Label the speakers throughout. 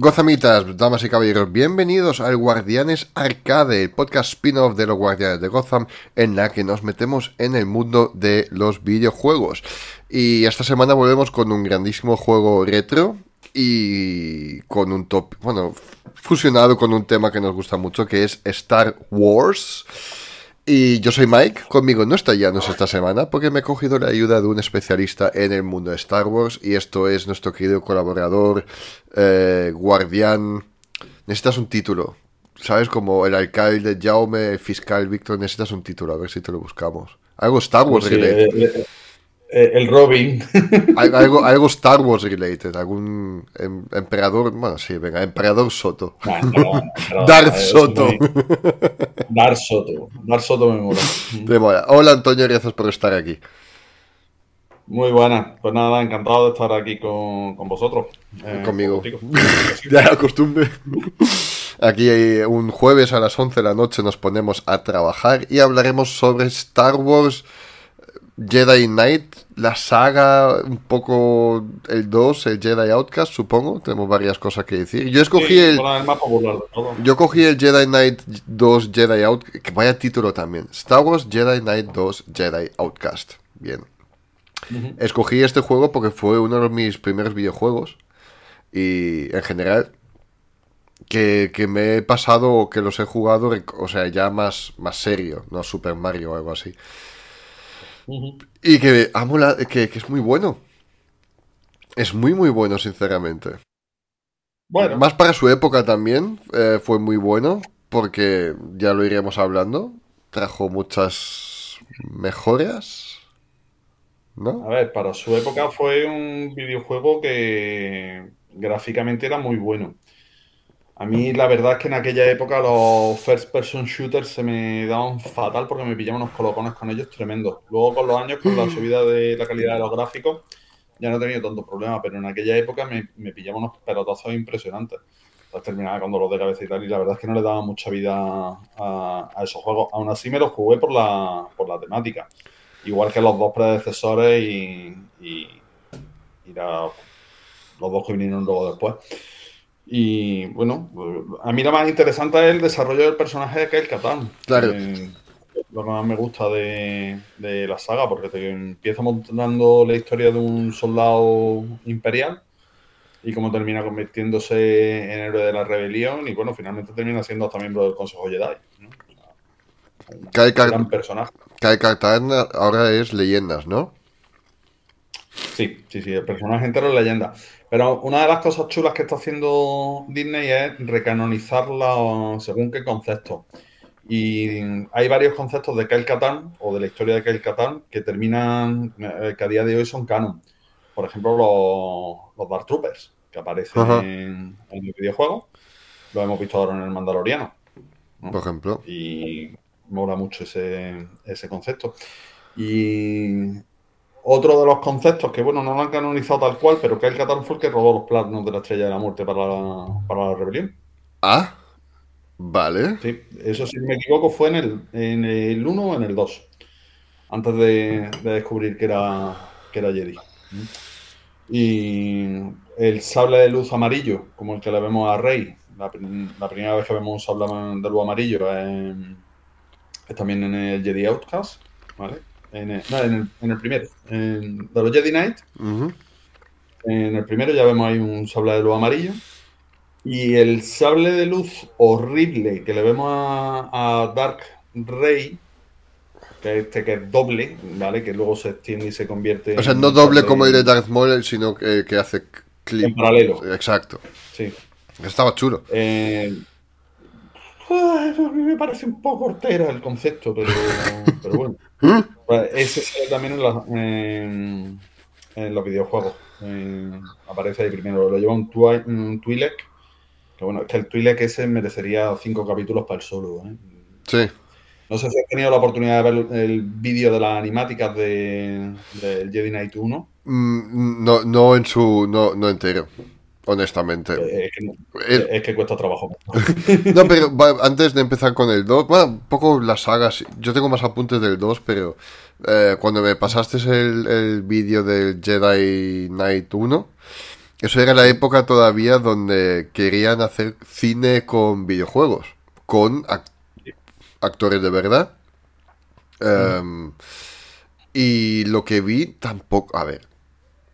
Speaker 1: Gozamitas, damas y caballeros, bienvenidos al Guardianes Arcade, el podcast spin-off de los Guardianes de Gotham, en la que nos metemos en el mundo de los videojuegos. Y esta semana volvemos con un grandísimo juego retro y con un top, bueno, fusionado con un tema que nos gusta mucho, que es Star Wars. Y yo soy Mike, conmigo no está Janus esta semana porque me he cogido la ayuda de un especialista en el mundo de Star Wars y esto es nuestro querido colaborador, eh, guardián. Necesitas un título, ¿sabes? Como el alcalde Jaume, el fiscal Víctor, necesitas un título, a ver si te lo buscamos. Algo Star Wars
Speaker 2: Sí,
Speaker 1: related.
Speaker 2: eh, eh, eh, el Robin.
Speaker 1: Al- Algo, algo Star Wars related, algún em- emperador, bueno, sí, venga, emperador Soto.
Speaker 2: Pero
Speaker 1: Darth Soto.
Speaker 2: muy- Darth Soto. Darth Soto me mola.
Speaker 1: De mola. Hola Antonio, gracias por estar aquí.
Speaker 2: Muy buena. Pues nada, encantado de estar aquí con, con vosotros. eh,
Speaker 1: Conmigo. Ya la costumbre. Aquí eh, un jueves a las 11 de la noche nos ponemos a trabajar y hablaremos sobre Star Wars Jedi Knight, la saga, un poco el 2, el Jedi Outcast, supongo. Tenemos varias cosas que decir. Yo escogí
Speaker 2: Sí,
Speaker 1: el... Yo cogí el Jedi Knight 2 Jedi Out, que vaya título también. Star Wars Jedi Knight 2 Jedi Outcast. Bien. Escogí este juego porque fue uno de mis primeros videojuegos. Y en general, que, que me he pasado o que los he jugado, o sea, ya más, más serio, no Super Mario o algo así. Y que amo la, que, que es muy bueno. Es muy, muy bueno, sinceramente.
Speaker 2: Bueno,
Speaker 1: Más para su época también eh, fue muy bueno, porque ya lo iremos hablando. Trajo muchas mejoras,
Speaker 2: a
Speaker 1: ¿no?
Speaker 2: ver, para su época fue un videojuego que gráficamente era muy bueno. A mí la verdad es que en aquella época los first person shooters se me daban fatal porque me pillaban unos colocones con ellos tremendos. Luego con los años, con la subida de la calidad de los gráficos, ya no he tenido tantos problemas, pero en aquella época me, me pillaban unos pelotazos impresionantes. Entonces terminaba con dolor de cabeza y tal, y la verdad es que no le daba mucha vida a, a esos juegos. Aún así me los jugué por la, por la temática. Igual que los dos predecesores y, y, y la- los dos que vinieron luego después. Y bueno, a mí lo más interesante es el desarrollo del personaje de Kyle Katarn.
Speaker 1: Claro.
Speaker 2: Eh, lo que más me gusta de, de la saga, porque te empieza montando la historia de un soldado imperial y cómo termina convirtiéndose en héroe de la rebelión y bueno, finalmente termina siendo hasta miembro del Consejo Jedi. ¿no? Un
Speaker 1: Kat-
Speaker 2: gran personaje.
Speaker 1: Kyle Katarn ahora es leyendas, ¿no?
Speaker 2: Sí, sí, sí, el personaje entero es leyenda. Pero una de las cosas chulas que está haciendo Disney es recanonizarla según qué concepto. Y hay varios conceptos de Kyle Katarn o de la historia de Kyle Katarn que terminan, eh, que a día de hoy son canon. Por ejemplo, los, los Dark Troopers, que aparecen en, en el videojuego. Lo hemos visto ahora en el Mandaloriano. ¿no?
Speaker 1: Por ejemplo.
Speaker 2: y mola mucho ese, ese concepto. Y otro de los conceptos que, bueno, no lo han canonizado tal cual, pero que el Catán fue el que robó los planos de la Estrella de la Muerte para la, para la rebelión.
Speaker 1: Ah, vale.
Speaker 2: Sí, eso si no me equivoco fue en el, en el 1 o en el 2, antes de, de descubrir que era, que era Jedi. Y el sable de luz amarillo, como el que le vemos a Rey, la primera vez que vemos un sable de luz amarillo es, es también en el Jedi Outcast, ¿vale? En el, no, en el, en el primero, en- de los Jedi Knight, en el primero ya vemos ahí un sable de luz amarillo. Y el sable de luz horrible que le vemos a, a Dark Rey, que este que es doble, ¿vale? Que luego se extiende y se convierte
Speaker 1: O sea, no doble como el de Darth Maul, sino que, que hace clip.
Speaker 2: En paralelo.
Speaker 1: Exacto.
Speaker 2: Sí.
Speaker 1: Estaba chulo.
Speaker 2: Eh, a mí me parece un poco hortera el concepto, pero, pero bueno. Pues ese sale también en, la- en- en los videojuegos. Eh, aparece ahí primero. Lo lleva un, Twi- un Twi'lek Que bueno, es que el Twi'lek ese merecería cinco capítulos para el solo. ¿eh?
Speaker 1: Sí.
Speaker 2: No sé si has tenido la oportunidad de ver el vídeo de las animáticas de, Jedi Knight 1.
Speaker 1: Mm, no, no en su. No, no entero. Honestamente.
Speaker 2: Eh, Es que, no-
Speaker 1: El-
Speaker 2: es que cuesta trabajo.
Speaker 1: No, pero va, antes de empezar con el 2, bueno, un poco las sagas. Yo tengo más apuntes del 2, pero eh, cuando me pasaste el, el vídeo del Jedi Knight 1, eso era la época todavía donde querían hacer cine con videojuegos, con ac- actores de verdad. Em, y lo que vi tampoco, a ver,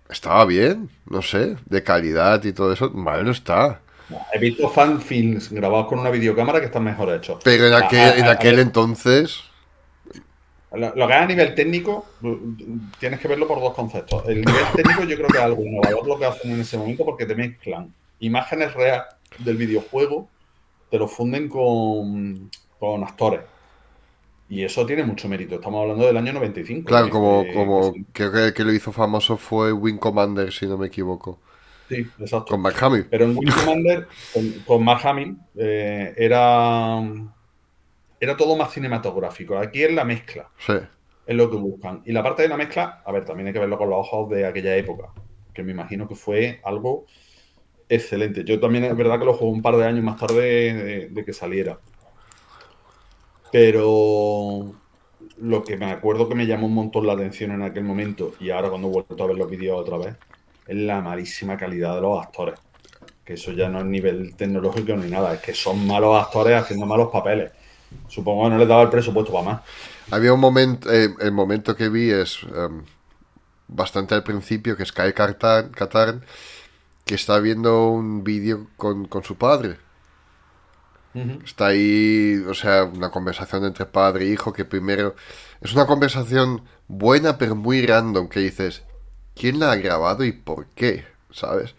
Speaker 1: estaba bien, no sé, de calidad y todo eso, mal no está.
Speaker 2: He visto fanfilms grabados con una videocámara que están mejor hechos.
Speaker 1: Pero en aquel,
Speaker 2: a-
Speaker 1: en aquel
Speaker 2: a
Speaker 1: entonces,
Speaker 2: Lo, lo que es a nivel técnico, tienes que verlo por dos conceptos. El nivel técnico yo creo que es algo innovador lo que hacen en ese momento porque te mezclan imágenes reales del videojuego, te lo funden con, con actores. Y eso tiene mucho mérito. Estamos hablando del año 95.
Speaker 1: claro, como, como
Speaker 2: sí.
Speaker 1: creo que lo hizo famoso fue Wing Commander, si no me equivoco,
Speaker 2: Sí, exacto.
Speaker 1: con Mark Hamill.
Speaker 2: Pero en Wing Commander, con, con Mark Hamill, eh, era, era todo más cinematográfico. Aquí es la mezcla.
Speaker 1: Sí.
Speaker 2: es lo que buscan. Y la parte de la mezcla, a ver, también hay que verlo con los ojos de aquella época, que me imagino que fue algo excelente. Yo también es verdad que lo jugué un par de años más tarde de, de que saliera. Pero lo que me acuerdo que me llamó un montón la atención en aquel momento, y ahora cuando he vuelto a ver los vídeos otra vez, es la malísima calidad de los actores. Que eso ya no es nivel tecnológico ni nada, es que son malos actores haciendo malos papeles. Supongo que no les daba el presupuesto para más.
Speaker 1: Había un momento, eh, el momento que vi es em, bastante al principio, que es Katarn, Katarn, que está viendo un vídeo con, con su padre. Está ahí, o sea, una conversación entre padre e hijo que primero es una conversación buena pero muy random que dices, ¿quién la ha grabado y por qué? ¿Sabes?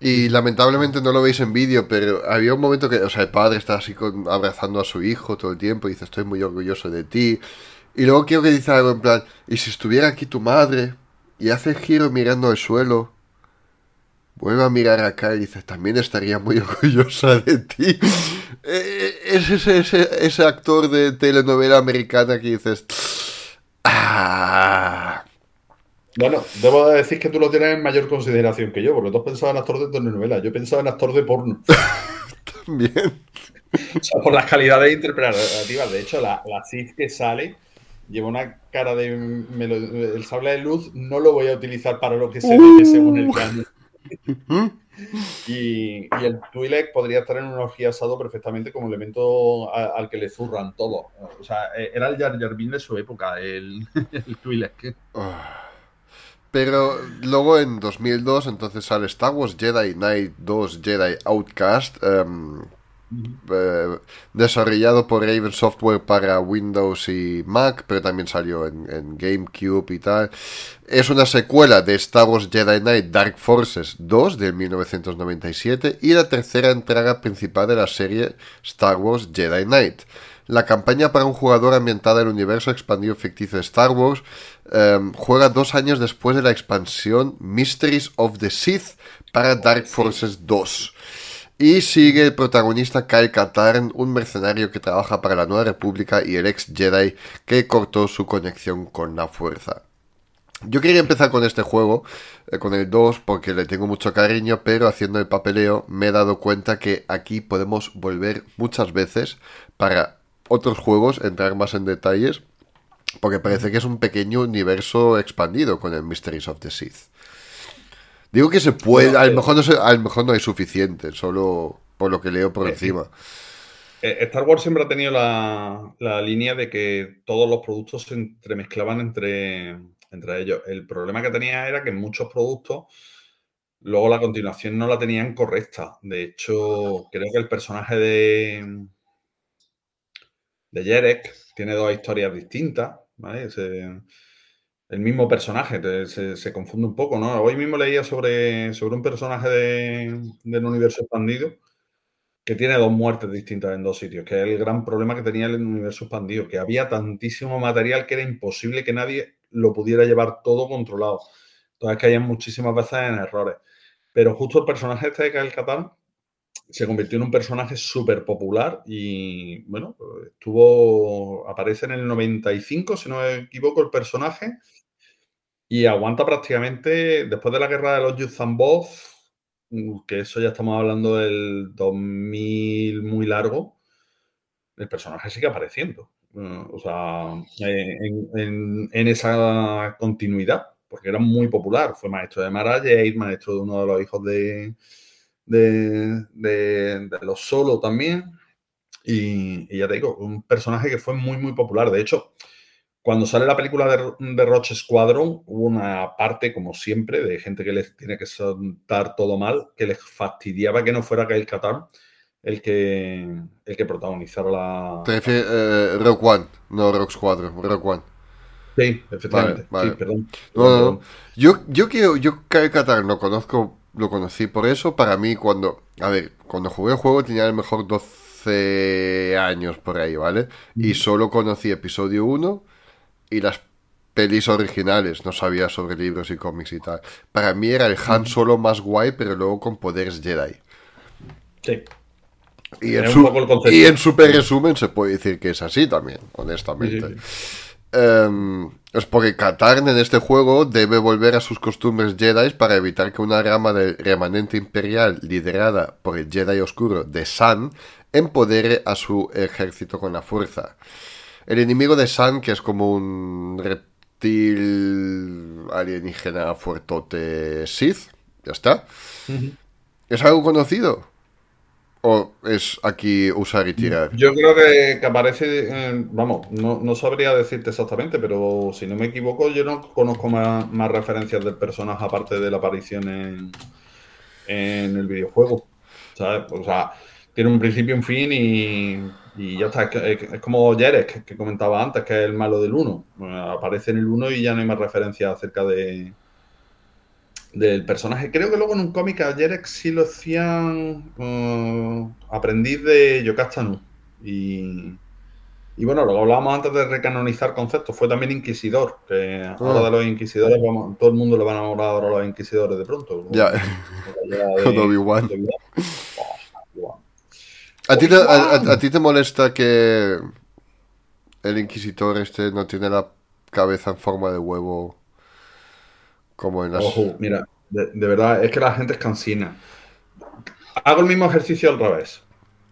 Speaker 1: Y lamentablemente no lo veis en vídeo, pero había un momento que, o sea, el padre está así con- abrazando a su hijo todo el tiempo y dice, estoy muy orgulloso de ti. Y luego quiero que dice algo en plan, ¿y si estuviera aquí tu madre? Y hace el giro mirando al suelo. Vuelve a mirar acá y dice, también estaría muy orgullosa de ti. Eh, Es ese, ese, ese actor de telenovela americana que dices, ah,
Speaker 2: Bueno, debo de decir que tú lo tienes en mayor consideración que yo, porque tú has pensado en actor de telenovela, yo he pensado en actor de porno.
Speaker 1: también.
Speaker 2: O sea, por las calidades interpretativas. De hecho, la, la Sith que sale lleva una cara de melo- el sable de luz, no lo voy a utilizar para lo que se debe según el canon. Y, el Twi'lek podría estar en una orgía asado perfectamente como elemento al que le zurran todo. O sea, eh, era el Jar Jar de su época, el, el Twi'lek.
Speaker 1: Ah. Pero luego en 2002 entonces sale Star Wars Jedi Knight 2 Jedi Outcast, em, eh, desarrollado por Raven Software para Windows y Mac, pero también salió en, en GameCube y tal. Es una secuela de Star Wars Jedi Knight Dark Forces 2 del 1997 y la tercera entrega principal de la serie Star Wars Jedi Knight. La campaña para un jugador ambientada en el universo expandido ficticio de Star Wars em, juega dos años después de la expansión Mysteries of the Sith para Dark Forces 2. Y sigue el protagonista Kyle Katarn, un mercenario que trabaja para la Nueva República y el ex Jedi que cortó su conexión con la fuerza. Yo quería empezar con este juego, eh, con el 2, porque le tengo mucho cariño, pero haciendo el papeleo me he dado cuenta que aquí podemos volver muchas veces para otros juegos, entrar más en detalles, porque parece que es un pequeño universo expandido con el Mysteries of the Sith. Digo que se puede,
Speaker 2: Bueno,
Speaker 1: a lo
Speaker 2: eh,
Speaker 1: mejor no, se- a lo mejor no hay suficiente, solo por lo que leo por
Speaker 2: Eh,
Speaker 1: encima.
Speaker 2: Eh, Star Wars siempre ha tenido la, la línea de que todos los productos se entremezclaban entre, entre ellos. El problema que tenía era que muchos productos, luego la continuación no la tenían correcta. De hecho, creo que el personaje de, de Jerek tiene dos historias distintas, ¿vale? El mismo personaje se, confunde un poco, ¿no? Hoy mismo leía sobre, sobre un personaje de- del universo expandido que tiene dos muertes distintas en dos sitios, que es el gran problema que tenía el universo expandido, que había tantísimo material que era imposible que nadie lo pudiera llevar todo controlado. Entonces caían muchísimas veces en errores. Pero justo el personaje este de Kyle Katarn se convirtió en un personaje súper popular y, bueno, estuvo, aparece en el 95, si no me equivoco, el personaje y aguanta prácticamente, después de la guerra de los Yuzambov, mm, que eso ya estamos hablando del 2000 muy largo, el personaje sigue apareciendo. eh, O sea, eh, en, esa continuidad, porque era muy popular. Fue maestro de Mara Jade, maestro de uno de los hijos de, de, los Solo también. Y ya te digo, un personaje que fue muy, muy popular. De hecho, cuando sale la película de, de Roche Squadron, hubo una parte, como siempre, de gente que les tiene que soltar todo mal, que les fastidiaba que no fuera Gail Katar el que, el que protagonizara la.
Speaker 1: Te refieres eh, Rogue One, no Rogue Squadron, Rogue One.
Speaker 2: Sí, efectivamente.
Speaker 1: Vale, vale.
Speaker 2: Sí, perdón.
Speaker 1: No, no, no.
Speaker 2: Perdón.
Speaker 1: Yo, yo quiero, yo Kyle Katarn lo conozco, lo conocí por eso. Para mí, cuando, a ver, cuando jugué el juego tenía lo mejor 12 años por ahí, ¿vale? Y solo conocí episodio 1 y las pelis originales, no sabía sobre libros y cómics y tal. Para mí era el Han Solo más guay, pero luego con poderes Jedi.
Speaker 2: Sí.
Speaker 1: Y en, su- y en super resumen se puede decir que es así también, honestamente.
Speaker 2: Sí, sí,
Speaker 1: Em, es porque Katarn en este juego debe volver a sus costumbres Jedi para evitar que una rama del remanente imperial liderada por el Jedi oscuro de San empodere a su ejército con la fuerza. El enemigo de San, que es como un reptil alienígena fuertote Sith, ya está. ¿Es algo conocido? ¿O es aquí usar y tirar?
Speaker 2: Yo creo que, que aparece, eh, vamos, no, no sabría decirte exactamente, pero si no me equivoco, yo no conozco más, más referencias del personaje aparte de la aparición en, en el videojuego. ¿sabes? O sea, tiene un principio y un fin y, y ya está. Es, como Jerez, que, que comentaba antes, que es el malo del 1. aparece en el 1 y ya no hay más referencias acerca de del personaje. Creo que luego en un cómic a Jerex sí lo hacían eh, aprendiz de Yocasta Nu. Y, y bueno, lo que hablábamos antes de recanonizar conceptos, fue también Inquisidor. Que ahora de los Inquisidores, vamos, todo el mundo le van a enamorar ahora a los Inquisidores de pronto.
Speaker 1: Ya. Obi-Wan.
Speaker 2: de Obi-Wan.
Speaker 1: ¿A ti, te, a, a- a ti te molesta que el inquisidor este no tiene la cabeza en forma de huevo como en las...
Speaker 2: Ojo, mira, de, de verdad, es que la gente es cansina. Hago el mismo ejercicio al revés.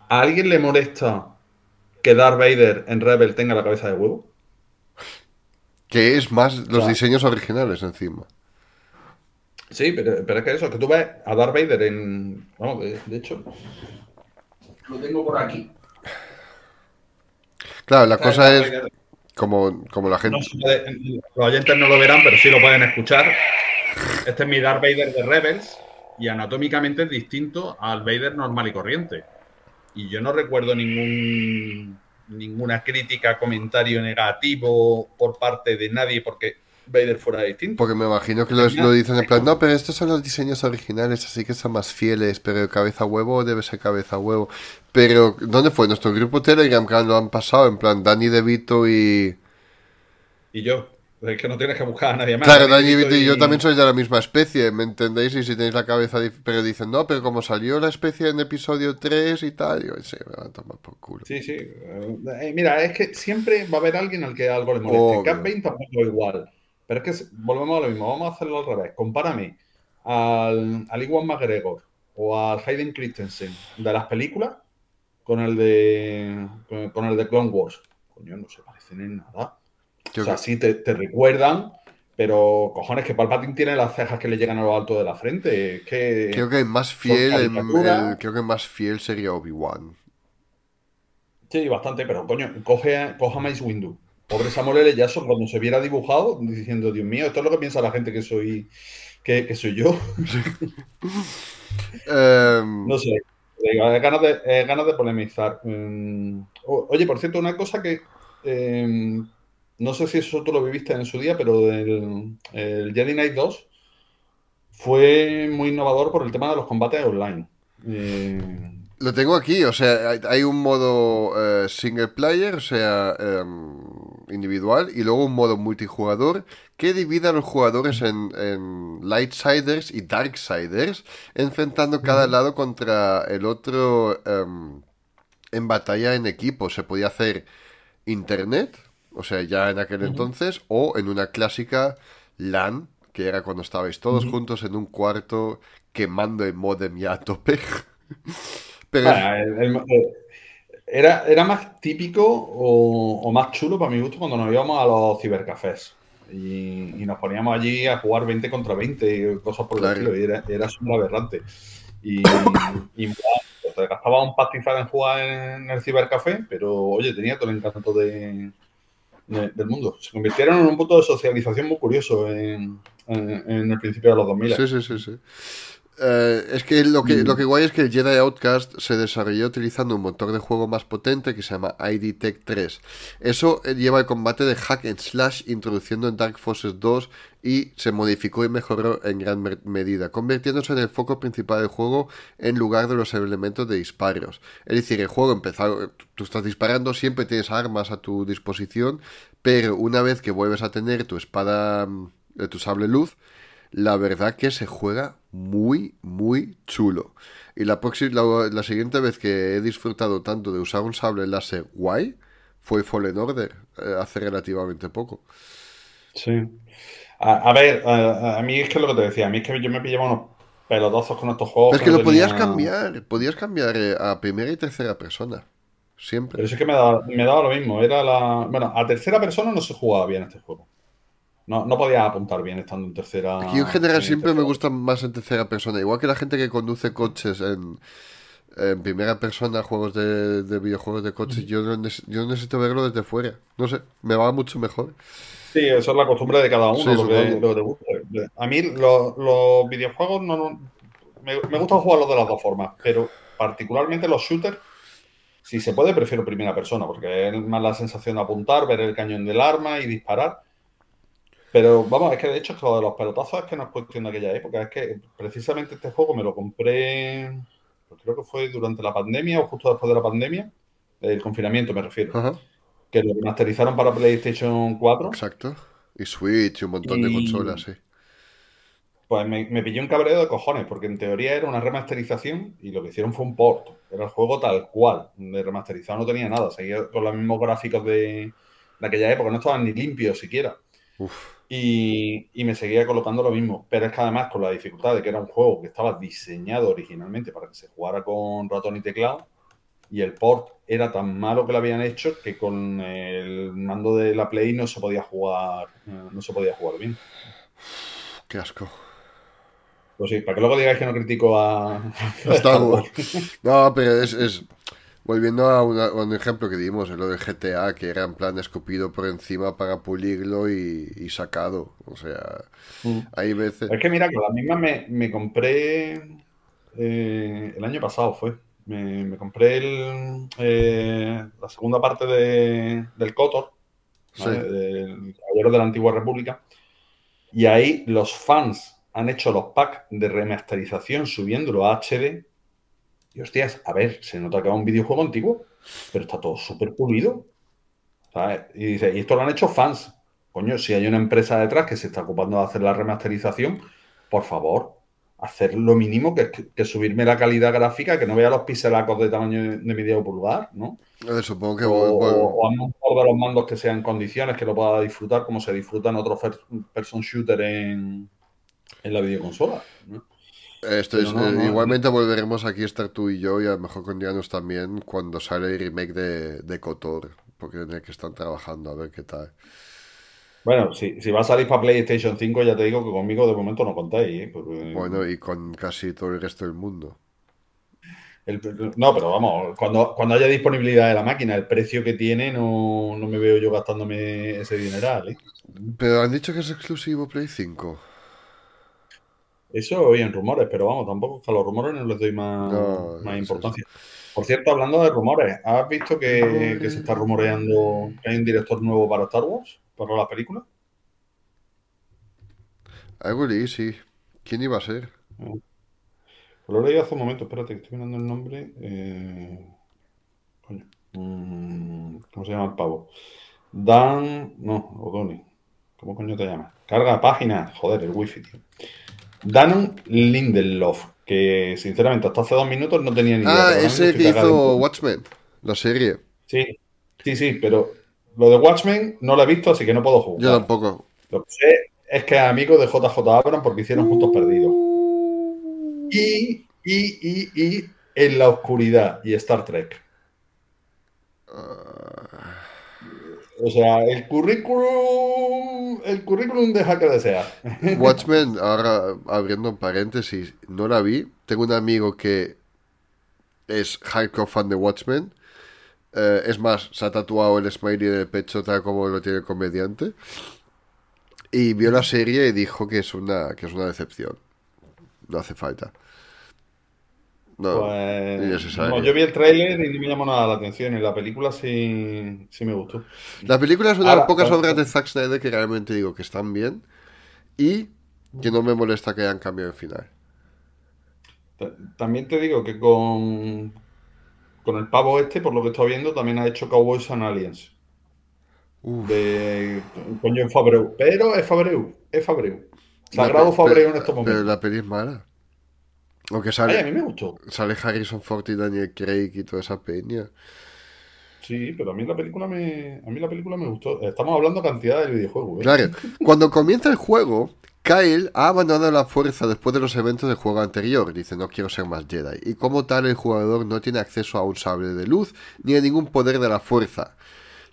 Speaker 2: ¿A alguien le molesta que Darth Vader en Rebel tenga la cabeza de huevo?
Speaker 1: Que es más los
Speaker 2: sea-
Speaker 1: diseños originales encima.
Speaker 2: Sí, pero, pero es que eso, que tú ves a Darth Vader en. Vamos, de, de hecho. Lo tengo por aquí.
Speaker 1: Claro, la cosa es como, como la gente...
Speaker 2: No puede- los oyentes no lo verán, pero sí lo pueden escuchar. Este es mi Darth Vader de Rebels y anatómicamente es distinto al Vader normal y corriente. Y yo no recuerdo ningún ninguna crítica, comentario negativo por parte de nadie porque Vader fuera distinto.
Speaker 1: Porque me imagino que lo, lo dicen en plan, no, pero estos son los diseños originales, así que son más fieles, pero cabeza huevo debe ser cabeza huevo. Pero, ¿dónde fue? Nuestro grupo Telegram que lo han pasado, en plan, Dani DeVito y...
Speaker 2: Y yo, es que no tienes que buscar a nadie más.
Speaker 1: Claro,
Speaker 2: Dani
Speaker 1: DeVito y yo
Speaker 2: y-
Speaker 1: también sois de la misma especie, ¿me entendéis? Y si tenéis la cabeza... Pero dicen, no, pero como salió la especie en episodio 3 y tal, yo sé, me van a tomar por culo.
Speaker 2: Sí, sí. Eh, mira, es que siempre va a haber alguien al que algo le moleste.
Speaker 1: Obvio.
Speaker 2: Bane tampoco igual. Pero es que volvemos a lo mismo. Vamos a hacerlo al revés. Compárame al, al Iwan McGregor o al Hayden Christensen de las películas con el de con, con el de Clone Wars. Coño, no se parecen en nada. O sea,
Speaker 1: que-
Speaker 2: sí te, te recuerdan, pero cojones que Palpatine tiene las cejas que le llegan a lo alto de la frente. Que
Speaker 1: Creo que más fiel, el-
Speaker 2: caricatura.
Speaker 1: el- creo que más fiel sería Obi-Wan.
Speaker 2: Sí, bastante, pero coño, coge, a- coge a Mace Windu. Pobre Samuel L. Jackson cuando se viera dibujado, diciendo, Dios mío, esto es lo que piensa la gente que soy, que, que soy yo.
Speaker 1: Em,
Speaker 2: No sé. Eh, ganas de, eh, ganas de polemizar. O- oye, por cierto, una cosa que em, no sé si eso tú lo viviste en su día, pero el, el Jedi Knight 2 fue muy innovador por el tema de los combates online. Eh,
Speaker 1: Lo tengo aquí, o sea, hay, hay un modo eh, single player, o sea, em, individual y luego un modo multijugador que divide a los jugadores en, en Lightsiders y Darksiders, enfrentando cada lado contra el otro em, en batalla en equipo. Se podía hacer internet, o sea, ya en aquel entonces, o en una clásica LAN, que era cuando estabais todos juntos en un cuarto quemando el modem ya a tope. Pero
Speaker 2: Bueno, el- el- el- era, era más típico o, o más chulo para mi gusto cuando nos íbamos a los cibercafés y, y nos poníamos allí a jugar 20 contra 20 y cosas por el estilo. Y era, era súper aberrante. Y, y pues te gastaba un pastizal en jugar en el cibercafé, pero oye, tenía todo el encanto de, de- del mundo. Se convirtieron en un punto de socialización muy curioso en, en- en el principio de los 2000.
Speaker 1: Sí, sí, sí, sí. Eh, es que lo que lo que guay es que el Jedi Outcast se desarrolló utilizando un motor de juego más potente que se llama ID Tech 3. Eso eh, lleva el combate de hack and slash introduciendo en Dark Forces 2 y se modificó y mejoró en gran medida, convirtiéndose en el foco principal del juego en lugar de los elementos de disparos. Es decir, el juego empezó, tú estás disparando, siempre tienes armas a tu disposición, pero una vez que vuelves a tener tu espada, mm, tu sable luz, la verdad que se juega muy, muy chulo. Y la, próxima, la, la siguiente vez que he disfrutado tanto de usar un sable láser guay fue Fallen Order, eh, hace relativamente poco.
Speaker 2: Sí. A, a ver, a, a mí es que es lo que te decía, a mí es que yo me pillaba unos pelotazos con estos juegos.
Speaker 1: Pero es que
Speaker 2: no
Speaker 1: lo podías
Speaker 2: tenía-
Speaker 1: cambiar, podías cambiar eh, a primera y tercera persona. Siempre.
Speaker 2: Pero sí que me daba, me daba lo mismo. Era la. Bueno, a tercera persona no se jugaba bien este juego. No, no podía apuntar bien estando en tercera.
Speaker 1: Aquí en general
Speaker 2: en
Speaker 1: siempre me
Speaker 2: tercera.
Speaker 1: gusta más en tercera persona. Igual que la gente que conduce coches en, en primera persona, juegos de, de videojuegos de coches, yo, no neces- yo necesito verlo desde fuera. No sé, me va mucho mejor.
Speaker 2: Sí, eso es la costumbre de cada uno,
Speaker 1: Sí,
Speaker 2: lo, que,
Speaker 1: supongo.
Speaker 2: lo que te guste. A mí lo- los videojuegos no, no- me, me gusta jugarlos de las dos formas, pero particularmente los shooters, si se puede, prefiero primera persona, porque es más la sensación de apuntar, ver el cañón del arma y disparar. Pero vamos, es que de hecho es que lo de los pelotazos es que no es cuestión de aquella época, es que precisamente este juego me lo compré, pues creo que fue durante la pandemia o justo después de la pandemia, del confinamiento me refiero,
Speaker 1: Ajá,
Speaker 2: que lo remasterizaron para PlayStation 4.
Speaker 1: exacto. Y Switch y un montón de consolas, sí.
Speaker 2: Pues me, me pilló un cabreo de cojones, porque en teoría era una remasterización y lo que hicieron fue un port. Era el juego tal cual. De remasterizado no tenía nada. Seguía con los mismos gráficos de, de aquella época. No estaban ni limpios siquiera.
Speaker 1: Uf,
Speaker 2: Y, y me seguía colocando lo mismo. Pero es que además, con la dificultad de que era un juego que estaba diseñado originalmente para que se jugara con ratón y teclado, y el port era tan malo que lo habían hecho que con el mando de la Play no se podía jugar, eh, no se podía jugar bien.
Speaker 1: qué asco.
Speaker 2: Pues sí, para que luego digáis que no critico a, a
Speaker 1: Star Wars. No, pero es, es- Volviendo a, una- a un ejemplo que dimos, lo de GTA, que era en plan escupido por encima para pulirlo y, y sacado. O sea,
Speaker 2: Mm.
Speaker 1: hay veces...
Speaker 2: Es que mira, con la misma me, me compré eh, el año pasado fue. Me, me compré el, eh, la segunda parte de- del KOTOR, ¿vale?
Speaker 1: Sí.
Speaker 2: del Caballero de la Antigua República. Y ahí los fans han hecho los packs de remasterización subiéndolo a HD. Y hostias, a ver, se nota que es un videojuego antiguo, pero está todo súper pulido. ¿sabes? Y dice, y esto lo han hecho fans. Coño, si hay una empresa detrás que se está ocupando de hacer la remasterización, por favor, hacer lo mínimo que, que subirme la calidad gráfica, que no vea los pixelacos de tamaño de, de medio pulgar, ¿no?
Speaker 1: Eh, supongo que...
Speaker 2: O,
Speaker 1: vol-
Speaker 2: o un de los mandos que sean condiciones, que lo pueda disfrutar como se disfruta en otros person shooter en, en la videoconsola. ¿no?
Speaker 1: Esto es,
Speaker 2: no,
Speaker 1: eh,
Speaker 2: no,
Speaker 1: igualmente volveremos aquí a estar tú y yo y a lo mejor con Janus también cuando sale el remake de, de KOTOR, porque en el que están trabajando, a ver qué tal.
Speaker 2: Bueno, si, si va a salir para PlayStation 5, ya te digo que conmigo de momento no contáis. ¿eh? Porque-
Speaker 1: Bueno, y con casi todo el resto del mundo.
Speaker 2: El- no, pero vamos, cuando, cuando haya disponibilidad de la máquina, el precio que tiene, no, no me veo yo gastándome ese dineral. ¿eh?
Speaker 1: Pero han dicho que es exclusivo Play 5.
Speaker 2: Eso oyen rumores, pero vamos, tampoco que a los rumores no les doy más,
Speaker 1: No,
Speaker 2: más
Speaker 1: es
Speaker 2: importancia. Por cierto, hablando de rumores, ¿has visto que, se está rumoreando que hay un director nuevo para Star Wars? ¿Para la película?
Speaker 1: Algo leí, sí. ¿Quién iba a ser?
Speaker 2: Pues lo leí hace un momento, espérate, que estoy mirando el nombre. eh, coño, mm, ¿cómo se llama el pavo? Dan. No, O'Donnell. ¿Cómo coño te llamas? Carga página. Joder, el wifi, tío. Danon Lindelof, que sinceramente hasta hace dos minutos no tenía ni idea.
Speaker 1: Ah, ese que hizo
Speaker 2: en-
Speaker 1: Watchmen, la serie.
Speaker 2: Sí, sí, sí, pero lo de Watchmen no lo he visto, así que no puedo jugar.
Speaker 1: Yo tampoco.
Speaker 2: Lo que sé es que es amigo de JJ Abrams porque hicieron Juntos Perdidos. Y, y, y, y En la Oscuridad y Star Trek. O sea, el currículum, el currículum deja que desear.
Speaker 1: Watchmen, ahora abriendo un paréntesis, no la vi. Tengo un amigo que es hardcore fan de Watchmen. Eh, es más, se ha tatuado el smiley en el pecho tal como lo tiene el comediante. Y vio la serie y dijo que es una, que es una decepción. No hace falta. No,
Speaker 2: Pues,
Speaker 1: ya se sabe.
Speaker 2: no, yo vi el tráiler y no me llamó nada la atención. Y la película sí, sí me gustó.
Speaker 1: La película es una de las pocas obras de Zack Snyder que realmente digo que están bien. Y que no me molesta que hayan cambiado el final.
Speaker 2: Ta- También te digo que con, con el pavo este, por lo que estoy viendo, también ha hecho Cowboys and Aliens.
Speaker 1: Uf.
Speaker 2: De coño en Fabreu. Pero es Fabreu, es Fabreu. Sagrado Fabreu en estos
Speaker 1: Pero
Speaker 2: momentos.
Speaker 1: la peli es mala. Aunque
Speaker 2: Ay,
Speaker 1: sale,
Speaker 2: a mí me gustó.
Speaker 1: sale Harrison Ford y Daniel Craig y toda esa peña.
Speaker 2: Sí, pero a mí la película me, a mí la película me gustó. Estamos hablando cantidad de videojuegos, ¿eh?
Speaker 1: Claro, cuando comienza el juego, Kyle ha abandonado la fuerza después de los eventos del juego anterior. Dice, no quiero ser más Jedi. Y como tal, el jugador no tiene acceso a un sable de luz ni a ningún poder de la fuerza.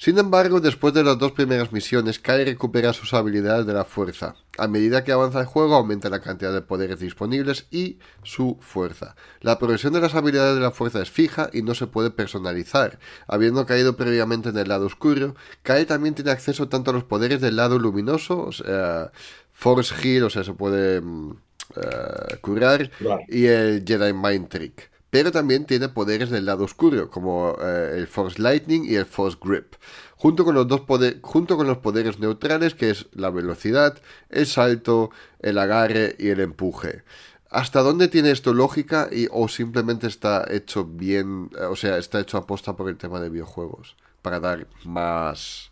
Speaker 1: Sin embargo, después de las dos primeras misiones, Kyle recupera sus habilidades de la fuerza. A medida que avanza el juego, aumenta la cantidad de poderes disponibles y su fuerza. La progresión de las habilidades de la fuerza es fija y no se puede personalizar. Habiendo caído previamente en el lado oscuro, Kyle también tiene acceso tanto a los poderes del lado luminoso, o sea, Force Heal, o sea, se puede mm, eh, curar, y el Jedi Mind Trick. Pero también tiene poderes del lado oscuro, como eh, el Force Lightning y el Force Grip. Junto con, los dos poder- junto con los poderes neutrales, que es la velocidad, el salto, el agarre y el empuje. ¿Hasta dónde tiene esto lógica y, o simplemente está hecho bien, eh, o sea, está hecho aposta por el tema de videojuegos? Para dar más...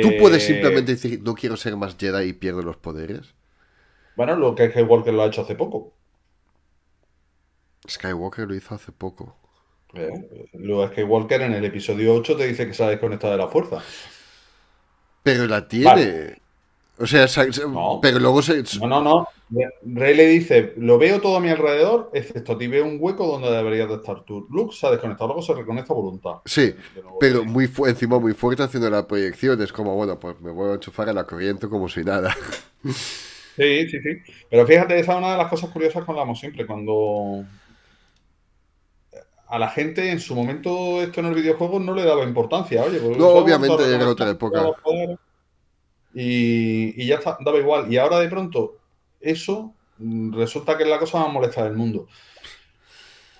Speaker 1: ¿Tú puedes
Speaker 2: Eh,
Speaker 1: simplemente decir, no quiero ser más Jedi y pierdo los poderes?
Speaker 2: Bueno, lo que es que Walker lo ha hecho hace poco.
Speaker 1: Skywalker lo hizo hace poco.
Speaker 2: Eh, Lo que Walker en el episodio 8 te dice que se ha desconectado de la fuerza.
Speaker 1: Pero la tiene.
Speaker 2: Vale.
Speaker 1: O sea,
Speaker 2: No.
Speaker 1: pero luego se...
Speaker 2: No, no, no. Rey le dice, lo veo todo a mi alrededor, excepto a ti veo un hueco donde deberías de estar tú. Luke se ha desconectado, luego se reconecta a voluntad.
Speaker 1: Sí, pero muy encima muy fuerte haciendo la proyección. Es como, bueno, pues me voy a enchufar a la corriente como si nada.
Speaker 2: Sí, sí, sí. Pero fíjate, esa es una de las cosas curiosas que hablamos siempre, cuando a la gente en su momento esto en el videojuego no le daba importancia, oye, pues,
Speaker 1: No, obviamente
Speaker 2: vamos a
Speaker 1: era otra época.
Speaker 2: Y, y ya está, daba igual. Y ahora de pronto, eso mm, resulta que es la cosa más molesta del mundo.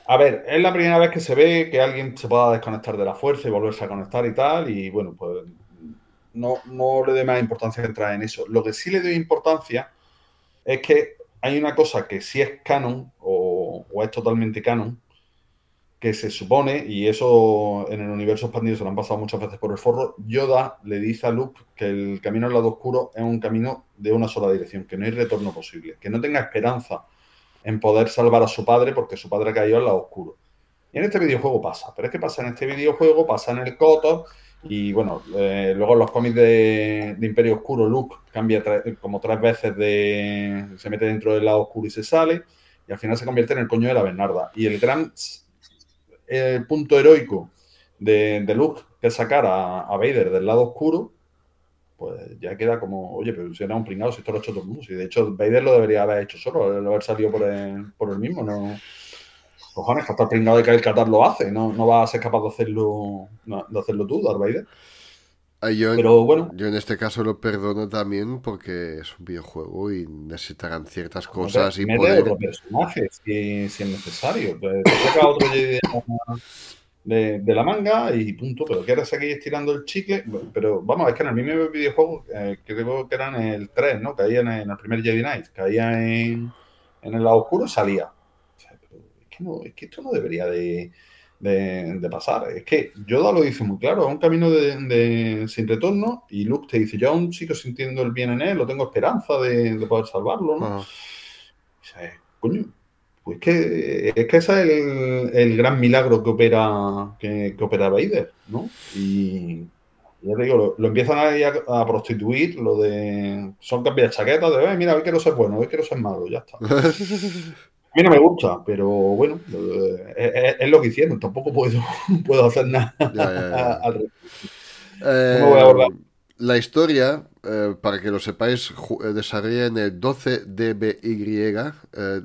Speaker 2: A ver, es la primera vez que se ve que alguien se pueda desconectar de la fuerza y volverse a conectar y tal, y bueno, pues no, no le doy más importancia que entrar en eso. Lo que sí le doy importancia es que hay una cosa que sí es canon o, o es totalmente canon, que se supone, y eso en el universo expandido se lo han pasado muchas veces por el forro, Yoda le dice a Luke que el camino al lado oscuro es un camino de una sola dirección, que no hay retorno posible, que no tenga esperanza en poder salvar a su padre porque su padre cayó al lado oscuro. Y en este videojuego pasa, pero es que pasa en este videojuego, pasa en el Kotor, y bueno, eh, luego en los cómics de, Imperio Oscuro, Luke cambia como tres veces de. se mete dentro del lado oscuro y se sale, y al final se convierte en el coño de la Bernarda. Y el gran eh, punto heroico de, de Luke, que es sacar a, Vader del lado oscuro, pues ya queda como, oye, pero si era un pringado, si esto lo ha hecho todo el mundo. Si de hecho Vader lo debería haber hecho solo, el haber salido por el, por el mismo, no. Cojones, que hasta el pringado de que el Qatar lo hace, no, no vas a ser capaz de hacerlo, de hacerlo tú, Darth Vader.
Speaker 1: Ah, Yo,
Speaker 2: Pero bueno,
Speaker 1: yo en este caso lo perdono también porque es un videojuego y necesitarán ciertas cosas y poder...
Speaker 2: otro personaje si, si es necesario. Te saca otro Jedi de, de- de la manga y punto. Pero quieres seguir estirando el chicle. Pero vamos, es que en el mismo videojuego, eh, creo que era en el 3, ¿no? Caía en el, en el primer Jedi Knight, caía en, en el lado oscuro y salía. O sea, pero es, que no- es que esto no debería de, de, de pasar. Es que Yoda lo dice muy claro, es un camino de, de- sin retorno y Luke te dice, yo aún sigo sintiendo el bien en él, o tengo esperanza de, de poder salvarlo, ¿no? O sea, coño, pues que es que ese es el, el gran milagro que opera, que, que opera Vader, ¿no? Y ya te digo, lo, lo empiezan a, a prostituir, lo de son cambiar chaquetas, de "Eh, mira, hoy quiero ser bueno, hoy quiero ser malo, ya está. Mí no me gusta, pero bueno, eh, es, es lo que hicieron, tampoco puedo, puedo hacer nada
Speaker 1: Ya, ya, ya.
Speaker 2: al respecto.
Speaker 1: Eh,
Speaker 2: voy a
Speaker 1: la historia, eh, para que lo sepáis, eh, desarrolla en el 12 DBY, eh,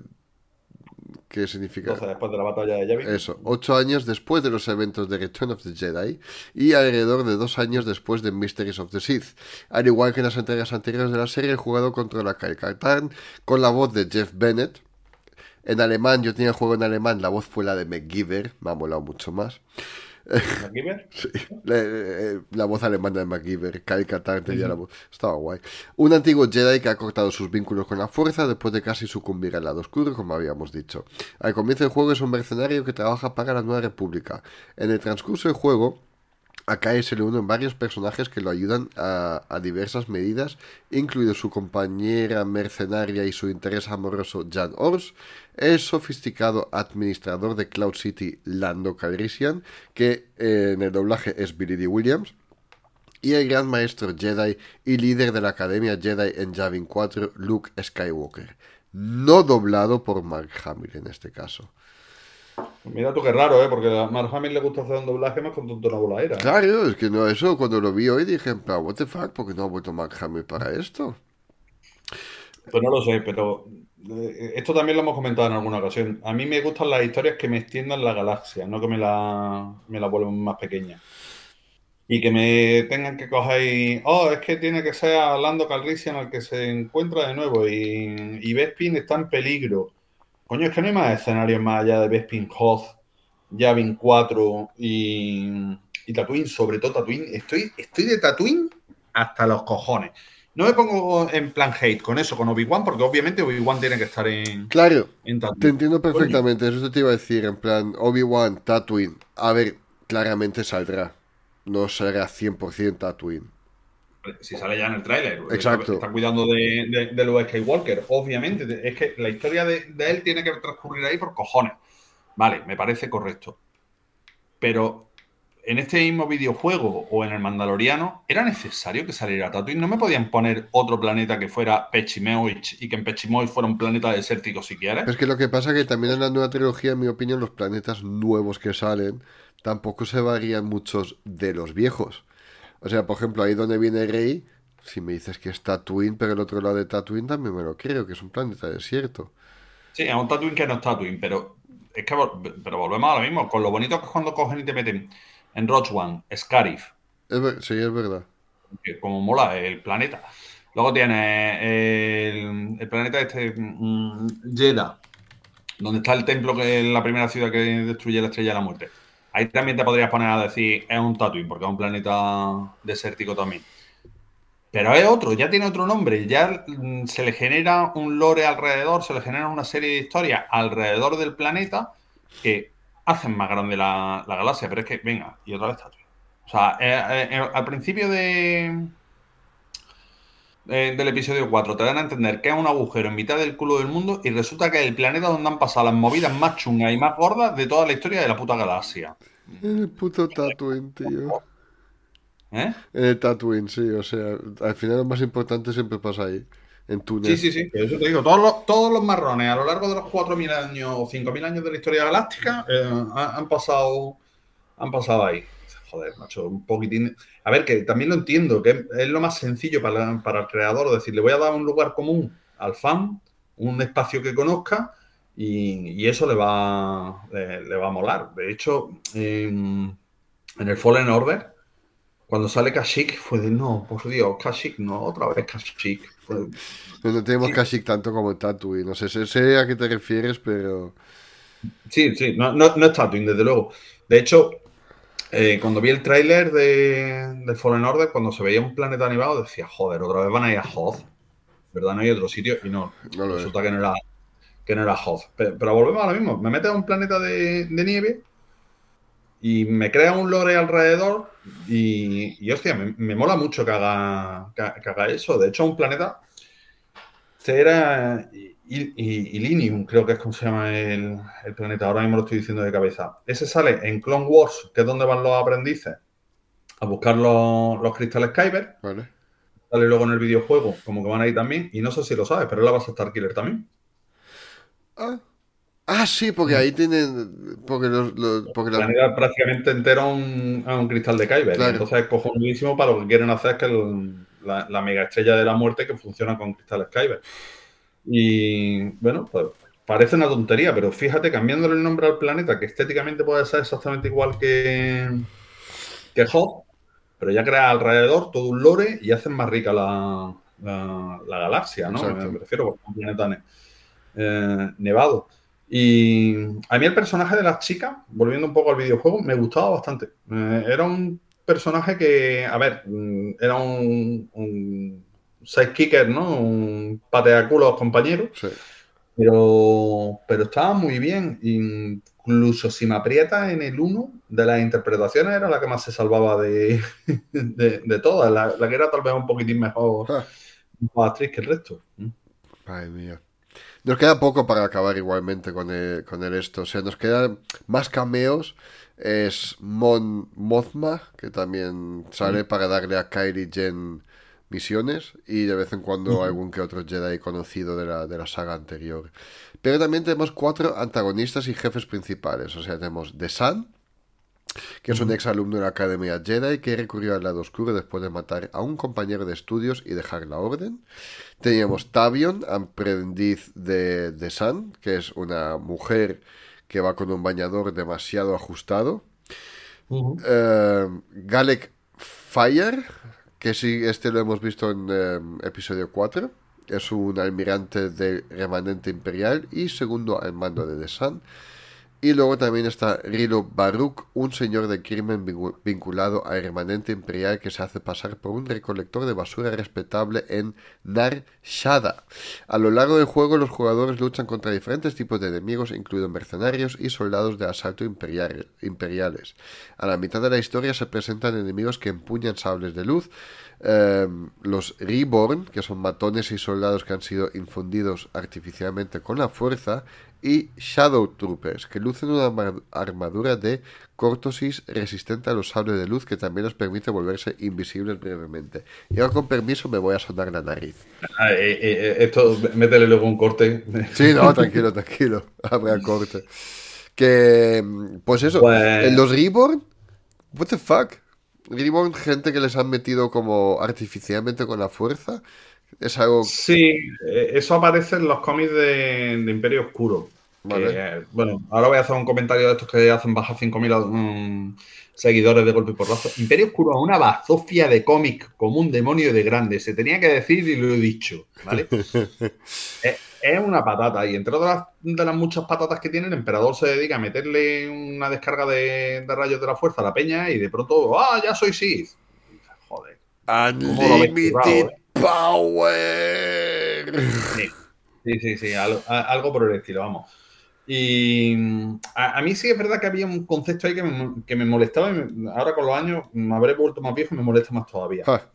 Speaker 1: que significa...
Speaker 2: Entonces, después de la batalla de Yavin,
Speaker 1: Eso, ocho años después de los eventos de Return of the Jedi y alrededor de dos años después de Mysteries of the Sith. Al igual que en las entregas anteriores de la serie, el jugador controla Kyle Katarn con la voz de Jeff Bennett. En alemán, yo tenía el juego en alemán, la voz fue la de McGiver, me ha molado mucho más.
Speaker 2: MacGyver,
Speaker 1: Sí, la, eh, la voz alemana de MacGyver, Kyle Katarn tenía la voz, estaba guay. Un antiguo Jedi que ha cortado sus vínculos con la fuerza después de casi sucumbir al lado oscuro, como habíamos dicho. Al comienzo del juego es un mercenario que trabaja para la Nueva República. En el transcurso del juego, a Kai se le varios personajes que lo ayudan a, a diversas medidas, incluido su compañera mercenaria y su interés amoroso Jan Ors, el sofisticado administrador de Cloud City Lando Calrissian, que eh, en el doblaje es Billy D. Williams, y el gran maestro Jedi y líder de la Academia Jedi en Yavin 4, Luke Skywalker. No doblado por Mark Hamill en este caso.
Speaker 2: Mira tú qué raro, ¿eh? Porque a Mark Hamill le gusta hacer un doblaje más con tonto una voladera. ¿eh?
Speaker 1: Claro, es que no, eso cuando lo vi hoy dije, en plan, what the fuck, ¿por qué no ha vuelto Mark Hamill para esto?
Speaker 2: Pues no lo sé, pero eh, esto también lo hemos comentado en alguna ocasión. A mí me gustan las historias que me extiendan la galaxia, no que me la, me la vuelvan más pequeña. Y que me tengan que coger y, oh, es que tiene que ser a Lando Calrissian al que se encuentra de nuevo y, y Bespin está en peligro. Coño, es que no hay más escenarios más allá de Bespin Hoth, Yavin 4 y, y Tatooine, sobre todo Tatooine. Estoy, estoy de Tatooine hasta los cojones. No me pongo en plan hate con eso, con Obi-Wan, porque obviamente Obi-Wan tiene que estar en,
Speaker 1: Claro,
Speaker 2: en
Speaker 1: te entiendo perfectamente, eso te iba a decir, en plan, Obi-Wan, Tatooine, a ver, claramente saldrá, no será 100% Tatooine.
Speaker 2: Si sale ya en el tráiler.
Speaker 1: Exacto.
Speaker 2: Está cuidando de, de, de Luke Skywalker, obviamente. Es que la historia de, de él tiene que transcurrir ahí por cojones. Vale, me parece correcto. Pero en este mismo videojuego o en el Mandaloriano, ¿era necesario que saliera Tatooine? ¿No me podían poner otro planeta que fuera Pechimoich y que en Pechimoich fuera un planeta desértico si quieres?
Speaker 1: Es que lo que pasa es que también en la nueva trilogía, en mi opinión, los planetas nuevos que salen tampoco se varían muchos de los viejos. O sea, por ejemplo, ahí donde viene Rey, si me dices que es Tatooine, pero el otro lado de Tatooine también me lo creo, que es un planeta desierto.
Speaker 2: Sí, es un Tatooine que no es Tatooine, pero es que pero volvemos a lo mismo. Con lo bonito que es cuando cogen y te meten en Rogue One, Scarif,
Speaker 1: Es sí, es verdad.
Speaker 2: como mola el planeta. Luego tienes el, el planeta este, mm, Jeddah, donde está el templo que es la primera ciudad que destruye la estrella de la muerte. Ahí también te podrías poner a decir, es un Tatooine, porque es un planeta desértico también. Pero es otro, ya tiene otro nombre, ya mm, se le genera un lore alrededor, se le genera una serie de historias alrededor del planeta que hacen más grande la, la galaxia, pero es que, venga, y otra vez Tatooine. O sea, eh, eh, al principio de, eh, del episodio 4 te dan a entender que es un agujero en mitad del culo del mundo y resulta que es el planeta donde han pasado las movidas más chungas y más gordas de toda la historia de la puta galaxia.
Speaker 1: El puto Tatooine, tío.
Speaker 2: ¿Eh?
Speaker 1: El Tatooine, sí, o sea, al final lo más importante siempre pasa ahí, en Túnez.
Speaker 2: Sí, sí, sí. Eso te digo, todos los, todos los marrones a lo largo de los 4.000 años o 5.000 años de la historia galáctica eh, han, han pasado han pasado ahí. Joder, macho, un poquitín. A ver, que también lo entiendo, que es, es lo más sencillo para, para el creador, decir, le voy a dar un lugar común al fan, un espacio que conozca y, y eso le va, le, le va a molar. De hecho, en, en el Fallen Order, cuando sale Kashyyyk, fue de no, por Dios, Kashyyyk, no, otra vez Kashyyyk. Fue-
Speaker 1: No tenemos
Speaker 2: Sí.
Speaker 1: Kashyyyk tanto como en Tatooine, no sé, sé, sé a qué te refieres, pero...
Speaker 2: Sí, sí, no, no, no es Tatooine, desde luego. De hecho, eh, cuando vi el tráiler de, de Fallen Order, cuando se veía un planeta animado, decía, joder, otra vez van a ir a Hoth. ¿Verdad? No hay otro sitio. Y no,
Speaker 1: No lo es.
Speaker 2: resulta que no era, que no era Hoth. Pero, pero volvemos a lo mismo. Me metes a un planeta de, de nieve y me crea un lore alrededor y, y hostia, me, me mola mucho que haga, que, que haga eso. De hecho, un planeta, este era I- Ilinium, creo que es como se llama el, el planeta, ahora mismo lo estoy diciendo de cabeza. Ese sale en Clone Wars, que es donde van los aprendices a buscar los, los cristales Kyber.
Speaker 1: Vale.
Speaker 2: Sale luego en el videojuego, como que van ahí también. Y no sé si lo sabes, pero la base Starkiller también.
Speaker 1: Ah. Ah, sí, porque ahí tienen. Porque los. los- porque las-
Speaker 2: planeta prácticamente entero a un, a un cristal de Kyber.
Speaker 1: Claro.
Speaker 2: Entonces es cojonudísimo para lo que quieren hacer, que el- la, la mega estrella de la muerte que funciona con cristales Kyber. Y bueno, pues parece una tontería, pero fíjate, cambiándole el nombre al planeta, que estéticamente puede ser exactamente igual que, que Hoth, pero ya crea alrededor todo un lore y hacen más rica la, la- la galaxia, ¿no?
Speaker 1: Exacto.
Speaker 2: Me refiero a un planeta ne- eh, nevado. Y a mí el personaje de las chicas, volviendo un poco al videojuego, me gustaba bastante. Eh, era un personaje que, a ver, mm, era un, un sidekicker, ¿no? Un pateaculo a los compañeros,
Speaker 1: sí.
Speaker 2: pero, pero estaba muy bien. Incluso si me aprieta en el 1 de las interpretaciones, era la que más se salvaba de, de, de todas. La, la que era tal vez un poquitín mejor,
Speaker 1: Ah,
Speaker 2: mejor actriz que el resto.
Speaker 1: Madre mía. Nos queda poco para acabar igualmente con el, con el esto. O sea, nos quedan más cameos. Es Mon Mothma, que también sale para darle a Kylie Jen misiones. Y de vez en cuando algún que otro Jedi conocido de la, de la saga anterior. Pero también tenemos cuatro antagonistas y jefes principales. O sea, tenemos The Sun, que es un ex alumno de la Academia Jedi que recurrió al lado oscuro después de matar a un compañero de estudios y dejar la orden. Teníamos Tavion, aprendiz de, de Sun, que es una mujer que va con un bañador demasiado ajustado. Eh, Galek Fire, que sí, este lo hemos visto en eh, episodio 4. Es un almirante del remanente imperial y segundo al mando de The Sun. Y luego también está Rilo Baruch, un señor de crimen vincu- vinculado al remanente imperial que se hace pasar por un recolector de basura respetable en Nar Shaddaa. A lo largo del juego los jugadores luchan contra diferentes tipos de enemigos, incluidos mercenarios y soldados de asalto imperial- imperiales. A la mitad de la historia se presentan enemigos que empuñan sables de luz, eh, los Reborn, que son matones y soldados que han sido infundidos artificialmente con la fuerza, y Shadow Troopers, que lucen una arma- armadura de cortosis resistente a los sables de luz que también les permite volverse invisibles brevemente. Y ahora con permiso me voy a sonar la nariz.
Speaker 2: Ah, eh, eh, eh, esto, métele luego un corte.
Speaker 1: Sí, no, tranquilo, tranquilo. Habrá corte. Que, pues eso,
Speaker 2: Pues-
Speaker 1: en los Reborn, what the fuck? Reborn, gente que les han metido como artificialmente con la fuerza, es algo...
Speaker 2: Sí, eh, eso aparece en los cómics de, de Imperio Oscuro.
Speaker 1: Vale.
Speaker 2: eh, bueno, ahora voy a hacer un comentario de estos que hacen bajar 5.000 mm, seguidores de golpe y porrazo. Imperio Oscuro es una bazofia de cómic como un demonio de grande. Se tenía que decir y lo he dicho, ¿vale? es, es una patata y entre otras de las muchas patatas que tiene, el emperador se dedica a meterle una descarga de, de rayos de la fuerza a la peña y de pronto, ¡ah, ya soy Sith! Joder.
Speaker 1: Unlimited? Power.
Speaker 2: Sí, sí, sí, sí, algo, algo por el estilo, vamos. Y mm, a, a mí sí es verdad que había un concepto ahí que me, que me molestaba y me- ahora con los años me habré vuelto más viejo y me molesta más todavía.
Speaker 1: Ah,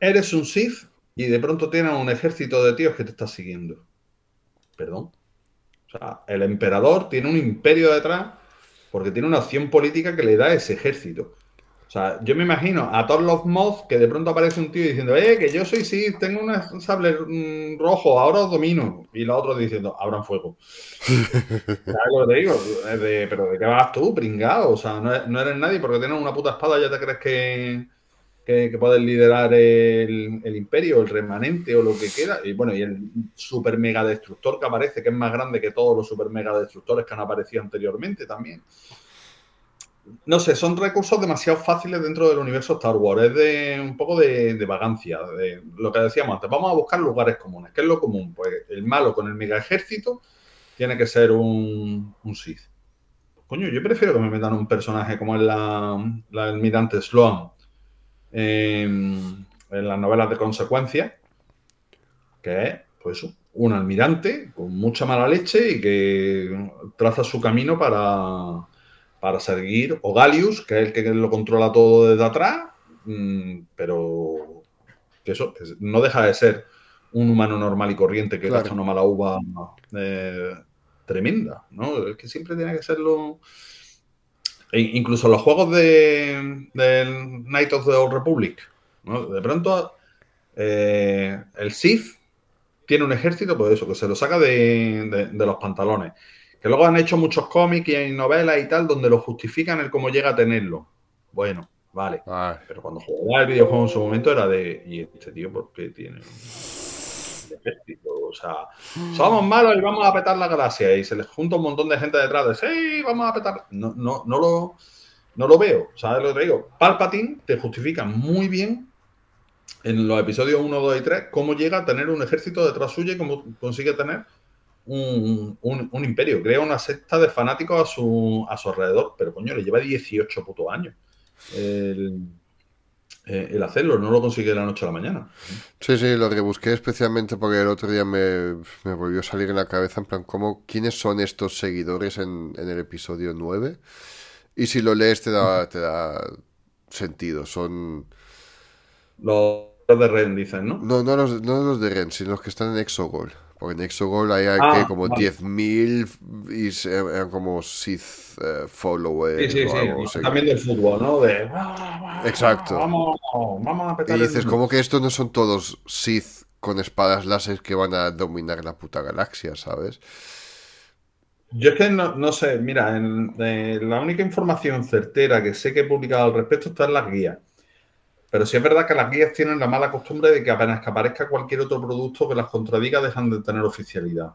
Speaker 2: Eres un Sith y de pronto tienes un ejército de tíos que te está siguiendo. Perdón. O sea, el emperador tiene un imperio detrás porque tiene una opción política que le da ese ejército. O sea, yo me imagino a todos los mods que de pronto aparece un tío diciendo, eh, que yo soy Sith, tengo un sable mm, rojo, ahora os domino. Y los otros diciendo, abran fuego. ¿Sabes lo que te digo? De, pero ¿de qué vas tú, pringado? O sea, no, e- no eres nadie porque tienes una puta espada, ya te crees que, que, que puedes liderar el, el imperio, el remanente o lo que quiera. Y bueno, y el super mega destructor que aparece, que es más grande que todos los super mega destructores que han aparecido anteriormente también. No sé, son recursos demasiado fáciles dentro del universo Star Wars. Es de un poco de, vagancia. De lo que decíamos antes. Vamos a buscar lugares comunes. ¿Qué es lo común? Pues el malo con el mega ejército tiene que ser un, un Sith. Coño, yo prefiero que me metan un personaje como es la, almirante Sloan en, las novelas de consecuencia, que es, pues un almirante con mucha mala leche y que traza su camino para, para seguir, o Galius, que es el que lo controla todo desde atrás, mm, pero que eso que no deja de ser un humano normal y corriente que
Speaker 1: Claro.
Speaker 2: gasta una mala uva eh, tremenda, ¿no? Es que siempre tiene que serlo. E incluso los juegos de, del Night of the Old Republic, ¿no? De pronto, eh, el Sith tiene un ejército, pues eso, que se lo saca de, de- de los pantalones. Que luego han hecho muchos cómics y novelas y tal donde lo justifican el cómo llega a tenerlo. Bueno, vale.
Speaker 1: Ay,
Speaker 2: Pero cuando jugaba el videojuego en su momento era de. ¿Y este tío por qué tiene un ejército? O sea, somos malos y vamos a petar la galaxia. Y se les junta un montón de gente detrás de. Sí, vamos a petar. No, no, no, lo, no lo veo. ¿Sabes lo que te digo? Palpatine te justifica muy bien en los episodios 1, 2 y 3 cómo llega a tener un ejército detrás suyo y cómo consigue tener un, un- un imperio. Crea una secta de fanáticos a su, a su alrededor. Pero coño, le lleva 18 putos años el, eh, el hacerlo, no lo consigue de la noche a la mañana.
Speaker 1: Sí, sí, lo rebusqué especialmente porque el otro día me, me volvió a salir en la cabeza en plan, ¿cómo, ¿quiénes son estos seguidores en, en el episodio 9? Y si lo lees te da, te da sentido, son...
Speaker 2: Los de Ren dicen, ¿no?
Speaker 1: No, no los, no los de Ren, sino los que están en Exogol. Porque en Exogol hay, hay
Speaker 2: Ah,
Speaker 1: como
Speaker 2: vale.
Speaker 1: 10.000 y se- eran como Sith eh, followers
Speaker 2: Sí, sí,
Speaker 1: o
Speaker 2: sí. También del fútbol, ¿no? De.
Speaker 1: Exacto.
Speaker 2: Vamos, vamos a petar
Speaker 1: Y
Speaker 2: el
Speaker 1: dices,
Speaker 2: mundo".
Speaker 1: ¿cómo que estos no son todos Sith con espadas láser que van a dominar la puta galaxia, ¿sabes?
Speaker 2: Yo es que no, no sé, mira, en- la única información certera que sé que he publicado al respecto está en las guías. Pero sí es verdad que las guías tienen la mala costumbre de que apenas que aparezca cualquier otro producto que las contradiga dejan de tener oficialidad.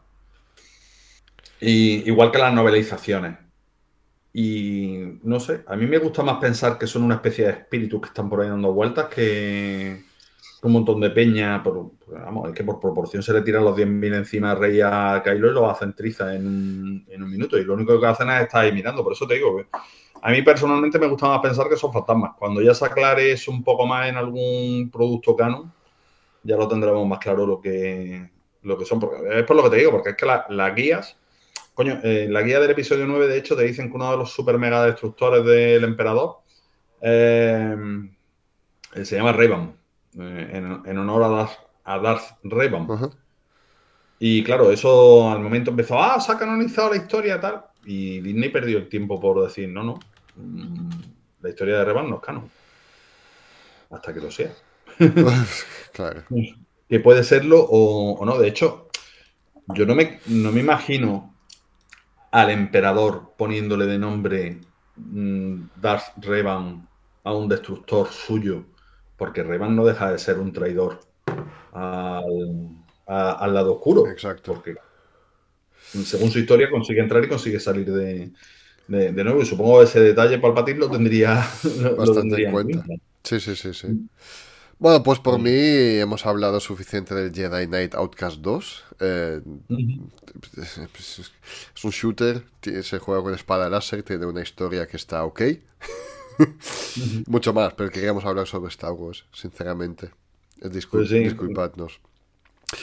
Speaker 2: Y, igual que las novelizaciones. Y no sé, a mí me gusta más pensar que son una especie de espíritus que están por ahí dando vueltas que un montón de peña. Por, vamos, es que por proporción se le tiran los 10.000 encima a Rey a Kylo y lo hacen triza en en un minuto. Y lo único que hacen es estar ahí mirando. Por eso te digo que a mí personalmente me gusta más pensar que son fantasmas. Cuando ya se aclare eso un poco más en algún producto canon, ya lo tendremos más claro lo que, lo que son. Porque es por lo que te digo, porque es que la- las guías. Coño, eh, la guía del episodio 9, de hecho, te dicen que uno de los super mega destructores del emperador eh, se llama Revan, eh, en, en honor a Darth, a Darth. Y claro, eso al momento empezó, ah, se ha canonizado la historia tal. Y Disney perdió el tiempo por decir, no, no, mm, la historia de Revan no es canon. Hasta que lo sea.
Speaker 1: claro.
Speaker 2: Que puede serlo o, o no. De hecho, yo no me, no me imagino al emperador poniéndole de nombre mm, Darth Revan a un destructor suyo, porque Revan no deja de ser un traidor al, a- al lado oscuro.
Speaker 1: Exacto.
Speaker 2: Porque según su historia consigue entrar y consigue salir de, de- de nuevo. Y supongo que ese detalle Palpatine lo tendría, lo
Speaker 1: Bastante
Speaker 2: tendría
Speaker 1: en cuenta. Sí, sí, sí, sí. Bueno, pues por mí hemos hablado suficiente del Jedi Knight Outcast 2. Eh,
Speaker 2: Ujú.
Speaker 1: es es un shooter, se juega con espada láser, tiene una historia que está ok. Mucho más, pero queríamos hablar sobre Star Wars, sinceramente. Discul-
Speaker 2: Pues sí.
Speaker 1: Disculpadnos.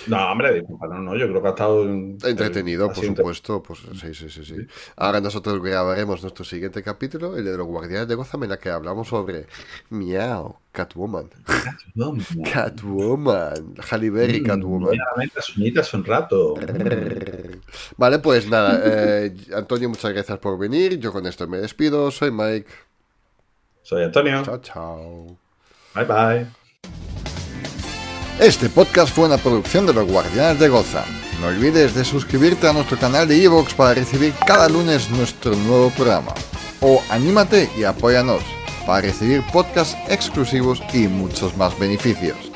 Speaker 2: No, hombre, disculpa, no, no, yo creo que ha estado
Speaker 1: Entretenido, por supuesto. Pues sí, sí, sí, sí. Ahora nosotros grabaremos nuestro siguiente capítulo, el de los Guardianes de Gotham, en la que hablamos sobre Miau, Catwoman.
Speaker 2: interesante.
Speaker 1: Catwoman. Halle Berry, Catwoman.
Speaker 2: Claramente las un rato.
Speaker 1: Vale, pues nada, eh, Antonio, muchas gracias por venir. Yo con esto me despido. Soy Mike.
Speaker 2: Soy Antonio.
Speaker 1: Chao, chao.
Speaker 2: Bye bye.
Speaker 1: Este podcast fue una producción de los Guardianes de Gotham. No olvides de suscribirte a nuestro canal de Evox para recibir cada lunes nuestro nuevo programa. O anímate y apóyanos para recibir podcasts exclusivos y muchos más beneficios.